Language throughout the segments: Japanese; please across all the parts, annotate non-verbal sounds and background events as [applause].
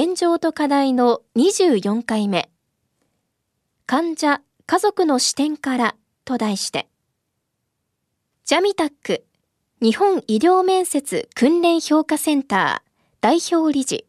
現状と課題の24回目患者家族の視点からと題してジャミタック日本医療面接訓練評価センター代表理事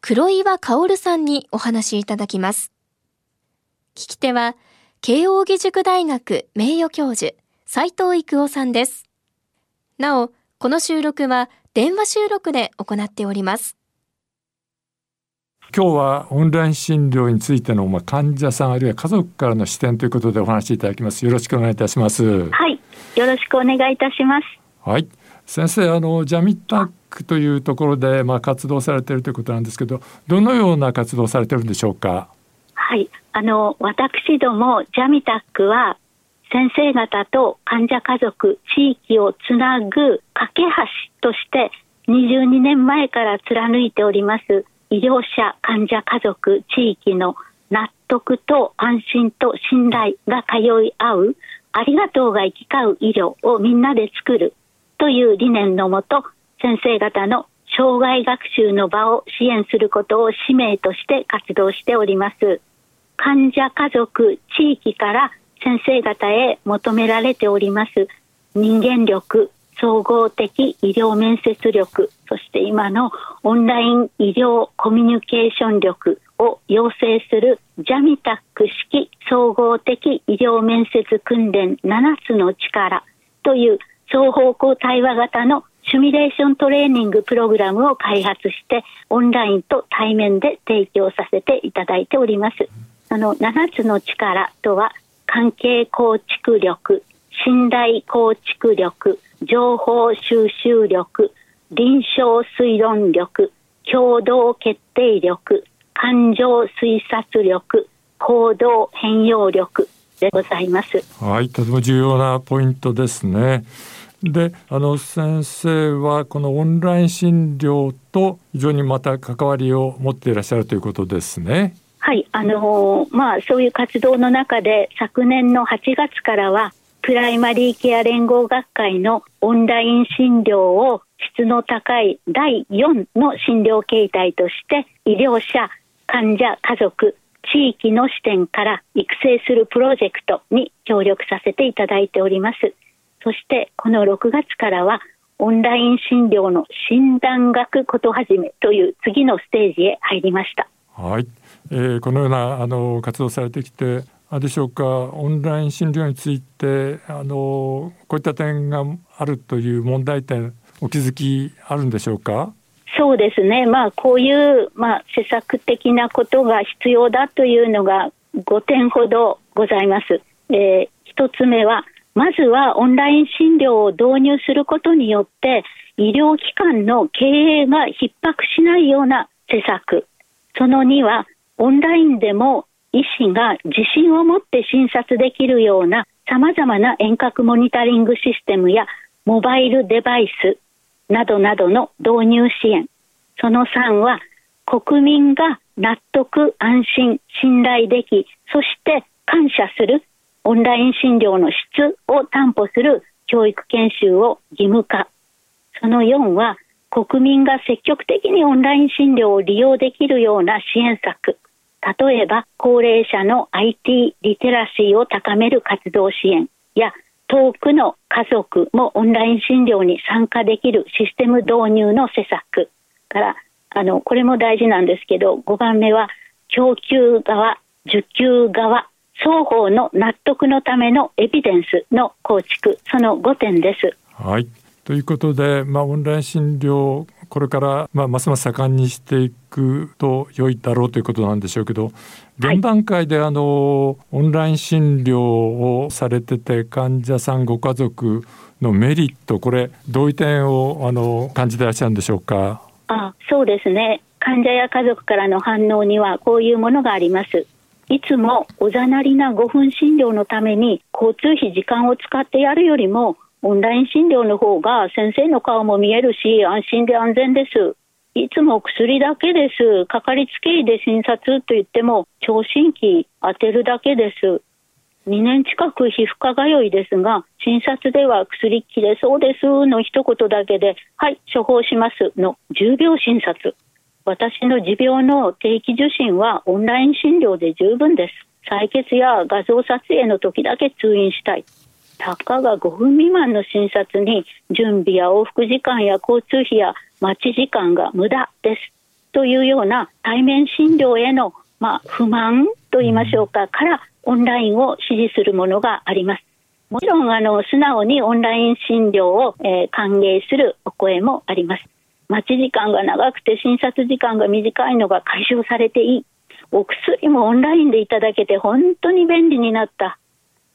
黒岩薫さんにお話しいただきます。聞き手は、慶應義塾大学名誉教授、斉藤育夫さんです。なお、この収録は電話収録で行っております。今日はオンライン診療についてのまあ患者さんあるいは家族からの視点ということでお話しいただきます。よろしくお願いいたします。はい、よろしくお願いいたします。はい、先生あのジャミタックというところでまあ活動されているということなんですけどどのような活動されてるんでしょうか？はいあの私どもジャミタックは先生方と患者家族地域をつなぐ架け橋として22年前から貫いております医療者患者家族地域の納得と安心と信頼が通い合うありがとうが行き交う医療をみんなで作るという理念のもと、先生方の障害学習の場を支援することを使命として活動しております。患者家族、地域から先生方へ求められております人間力、総合的医療面接力、そして今のオンライン医療コミュニケーション力を養成するジャミタック式総合的医療面接訓練7つの力という双方向対話型のシミュレーショントレーニングプログラムを開発してオンラインと対面で提供させていただいております。あの7つの力とは関係構築力、信頼構築力、情報収集力、臨床推論力、共同決定力、感情推察力、行動変容力でございます。はい、とても重要なポイントですね。であの先生はこのオンライン診療と非常にまた関わりを持っていらっしゃるということですね。はいあのまあそういう活動の中で昨年の8月からはプライマリーケア連合学会のオンライン診療を質の高い第4の診療形態として医療者患者家族地域の視点から育成するプロジェクトに協力させていただいております。そしてこの6月からはオンライン診療の診断学ことはじめという次のステージへ入りました。はい、えー、このようなあの活動されてきてでしょうか？オンライン診療についてあのこういった点があるという問題点お気づきあるんでしょうか？そうですね、まあ、こういう、まあ、施策的なことが必要だというのが5点ほどございます。えー、1つ目はまずはオンライン診療を導入することによって医療機関の経営が逼迫しないような施策。その2はオンラインでも医師が自信を持って診察できるようなさまざまな遠隔モニタリングシステムやモバイルデバイスなどなどの導入支援その3は国民が納得安心信頼できそして感謝するオンライン診療の質を担保する教育研修を義務化。その4は、国民が積極的にオンライン診療を利用できるような支援策。例えば、高齢者の IT リテラシーを高める活動支援や、遠くの家族もオンライン診療に参加できるシステム導入の施策から、あの、これも大事なんですけど、5番目は、供給側、受給側、双方の納得のためのエビデンスの構築その5点です。はいということで、まあ、オンライン診療これから、まあ、ますます盛んにしていくと良いだろうということなんでしょうけど現段階であの、オンライン診療をされてて患者さんご家族のメリットこれどういう点をあの感じていらっしゃるんでしょうか？あそうですね。患者や家族からの反応にはこういうものがあります。いつもおざなりな5分診療のために交通費時間を使ってやるよりもオンライン診療の方が先生の顔も見えるし安心で安全です。いつも薬だけです。かかりつけ医で診察と言っても聴診器当てるだけです。2年近く皮膚科通いですが、診察では薬切れそうですの一言だけで、はい、処方しますの10秒診察。私の持病の定期受診はオンライン診療で十分です。採血や画像撮影の時だけ通院したい。たかが5分未満の診察に準備や往復時間や交通費や待ち時間が無駄です。というような対面診療への、まあ、不満と言いましょうか、からオンラインを支持するものがあります。もちろん、あの、素直にオンライン診療を、えー、歓迎するお声もあります。待ち時間が長くて診察時間が短いのが解消されていい。お薬もオンラインでいただけて本当に便利になった。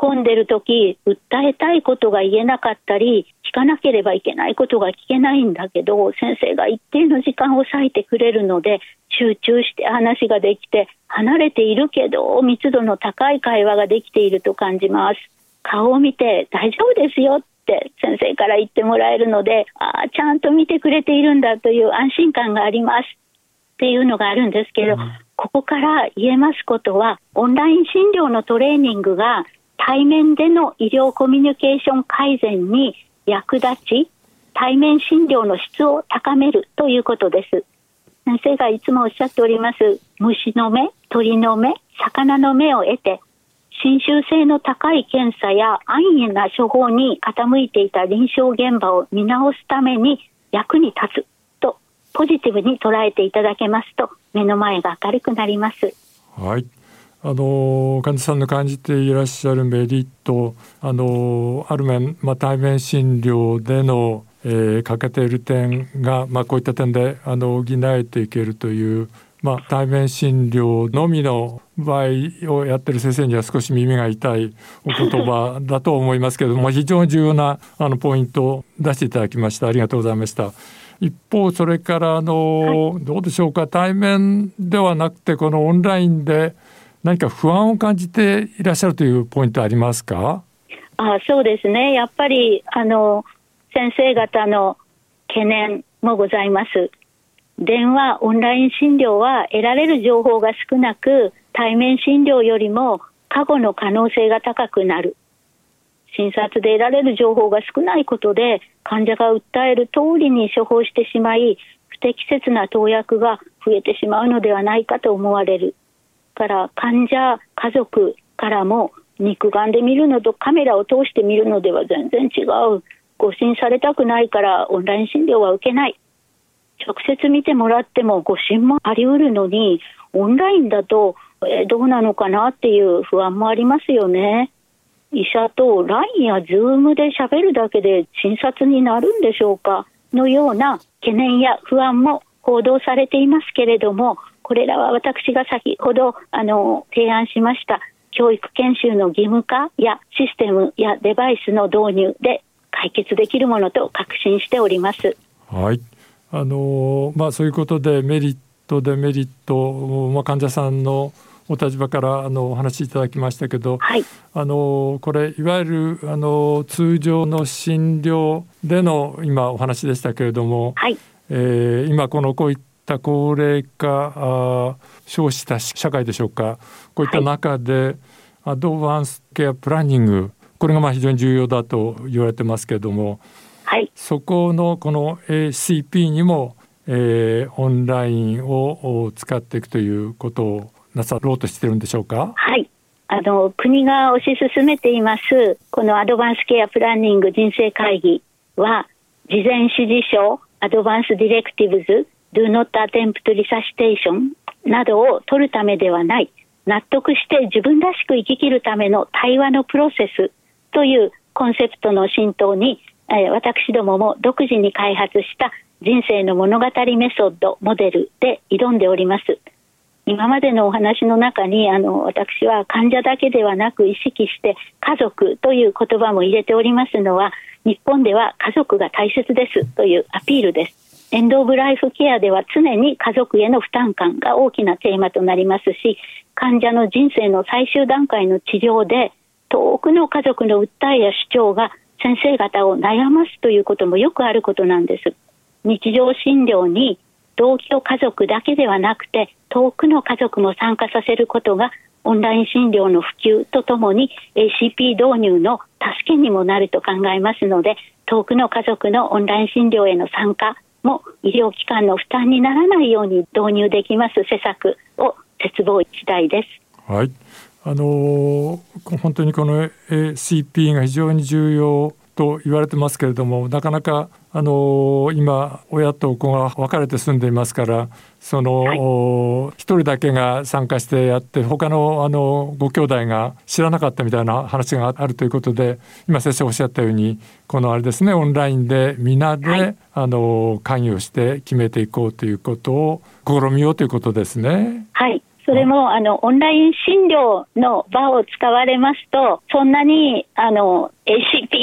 混んでる時、訴えたいことが言えなかったり、聞かなければいけないことが聞けないんだけど、先生が一定の時間を割いてくれるので、集中して話ができて、離れているけど、密度の高い会話ができていると感じます。顔を見て大丈夫ですよって先生から言ってもらえるので、ああ、ちゃんと見てくれているんだという安心感がありますっていうのがあるんですけど、うん、ここから言えますことは、オンライン診療のトレーニングが対面での医療コミュニケーション改善に役立ち、対面診療の質を高めるということです。先生がいつもおっしゃっております、虫の目、鳥の目、魚の目を得て、侵襲性の高い検査や安易な処方に傾いていた臨床現場を見直すために役に立つとポジティブに捉えていただけますと目の前が明るくなります。はいあの患者さんの感じていらっしゃるメリットあのある面、まあ、対面診療での、えー、欠けている点が、まあ、こういった点であの補えていけるというまあ、対面診療のみの場合をやってる先生には少し耳が痛いお言葉だと思いますけれども [laughs] 非常に重要なあのポイントを出していただきました。ありがとうございました。一方それからあの、はい、どうでしょうか。対面ではなくてこのオンラインで何か不安を感じていらっしゃるというポイントありますか？あそうですねやっぱりあの先生方の懸念もございます電話、オンライン診療は得られる情報が少なく、対面診療よりも過去の可能性が高くなる。診察で得られる情報が少ないことで、患者が訴える通りに処方してしまい、不適切な投薬が増えてしまうのではないかと思われる。から患者、家族からも肉眼で見るのとカメラを通して見るのでは全然違う。誤診されたくないからオンライン診療は受けない。直接見てもらっても誤診もあり得るのに、オンラインだと、え、どうなのかなっていう不安もありますよね。医者と LINE や Zoom で喋るだけで診察になるんでしょうかのような懸念や不安も報道されていますけれども、これらは私が先ほどあの提案しました教育研修の義務化やシステムやデバイスの導入で解決できるものと確信しております。はい。あのまあ、そういうことでメリットデメリット、まあ、患者さんのお立場からあのお話しいただきましたけど、はい、あのこれいわゆるあの通常の診療での今お話でしたけれども、はい、えー、今このこういった高齢化あ少子した社会でしょうか。こういった中で、はい、アドバンスケアプランニングこれがまあ非常に重要だと言われてますけれどもはい、そこのこの ACP にも、えー、オンラインを使っていくということをなさろうとしてるんでしょうか。はい。あの国が推し進めていますこのアドバンスケアプランニング人生会議は事前指示書アドバンスディレクティブズ Do not attempt resuscitation などを取るためではない。納得して自分らしく生き切るための対話のプロセスというコンセプトの浸透にえ私どもも独自に開発した人生の物語メソッドモデルで挑んでおります。今までのお話の中にあの私は患者だけではなく意識して家族という言葉も入れておりますのは日本では家族が大切ですというアピールです。エンド・オブ・ライフ・ケアでは常に家族への負担感が大きなテーマとなりますし、患者の人生の最終段階の治療で、遠くの家族の訴えや主張が先生方を悩ますということもよくあることなんです。日常診療に同居家族だけではなくて遠くの家族も参加させることがオンライン診療の普及とともに ACP 導入の助けにもなると考えますので遠くの家族のオンライン診療への参加も医療機関の負担にならないように導入できます施策を絶望次第です。はいあの本当にこの ACP が非常に重要と言われてますけれどもなかなかあの今親と子が別れて住んでいますからその一、人だけが参加してやって他のあのご兄弟が知らなかったみたいな話があるということで今先生おっしゃったようにこのあれですねオンラインで皆で、はい、あの関与して決めていこうということを試みようということですね。はい。それもあのオンライン診療の場を使われますと、そんなにあの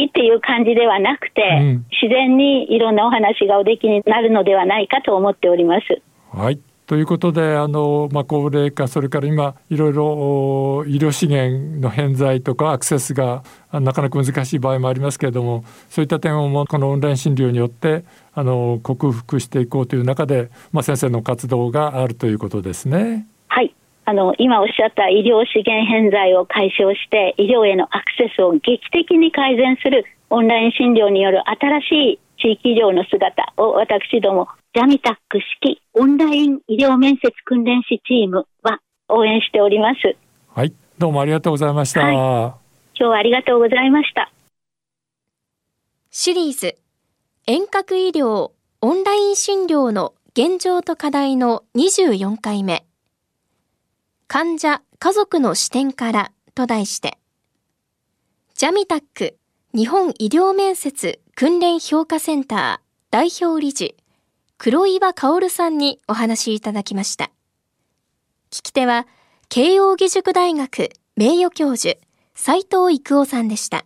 ACP っていう感じではなくて、うん、自然にいろんなお話がおできになるのではないかと思っております。はいということであの、まあ、高齢化それから今いろいろ医療資源の偏在とかアクセスがなかなか難しい場合もありますけれどもそういった点をもこのオンライン診療によってあの克服していこうという中で、まあ、先生の活動があるということですね。はいあの今おっしゃった医療資源偏在を解消して医療へのアクセスを劇的に改善するオンライン診療による新しい地域医療の姿を私どもジャミタック式オンライン医療面接訓練士チームは応援しております。はい、どうもありがとうございました。はい、今日はありがとうございました。シリーズ遠隔医療オンライン診療の現状と課題の24回目患者、家族の視点からと題して、ジャミタック日本医療面接訓練評価センター代表理事、黒岩薫さんにお話いただきました。聞き手は、慶應義塾大学名誉教授、斎藤育夫さんでした。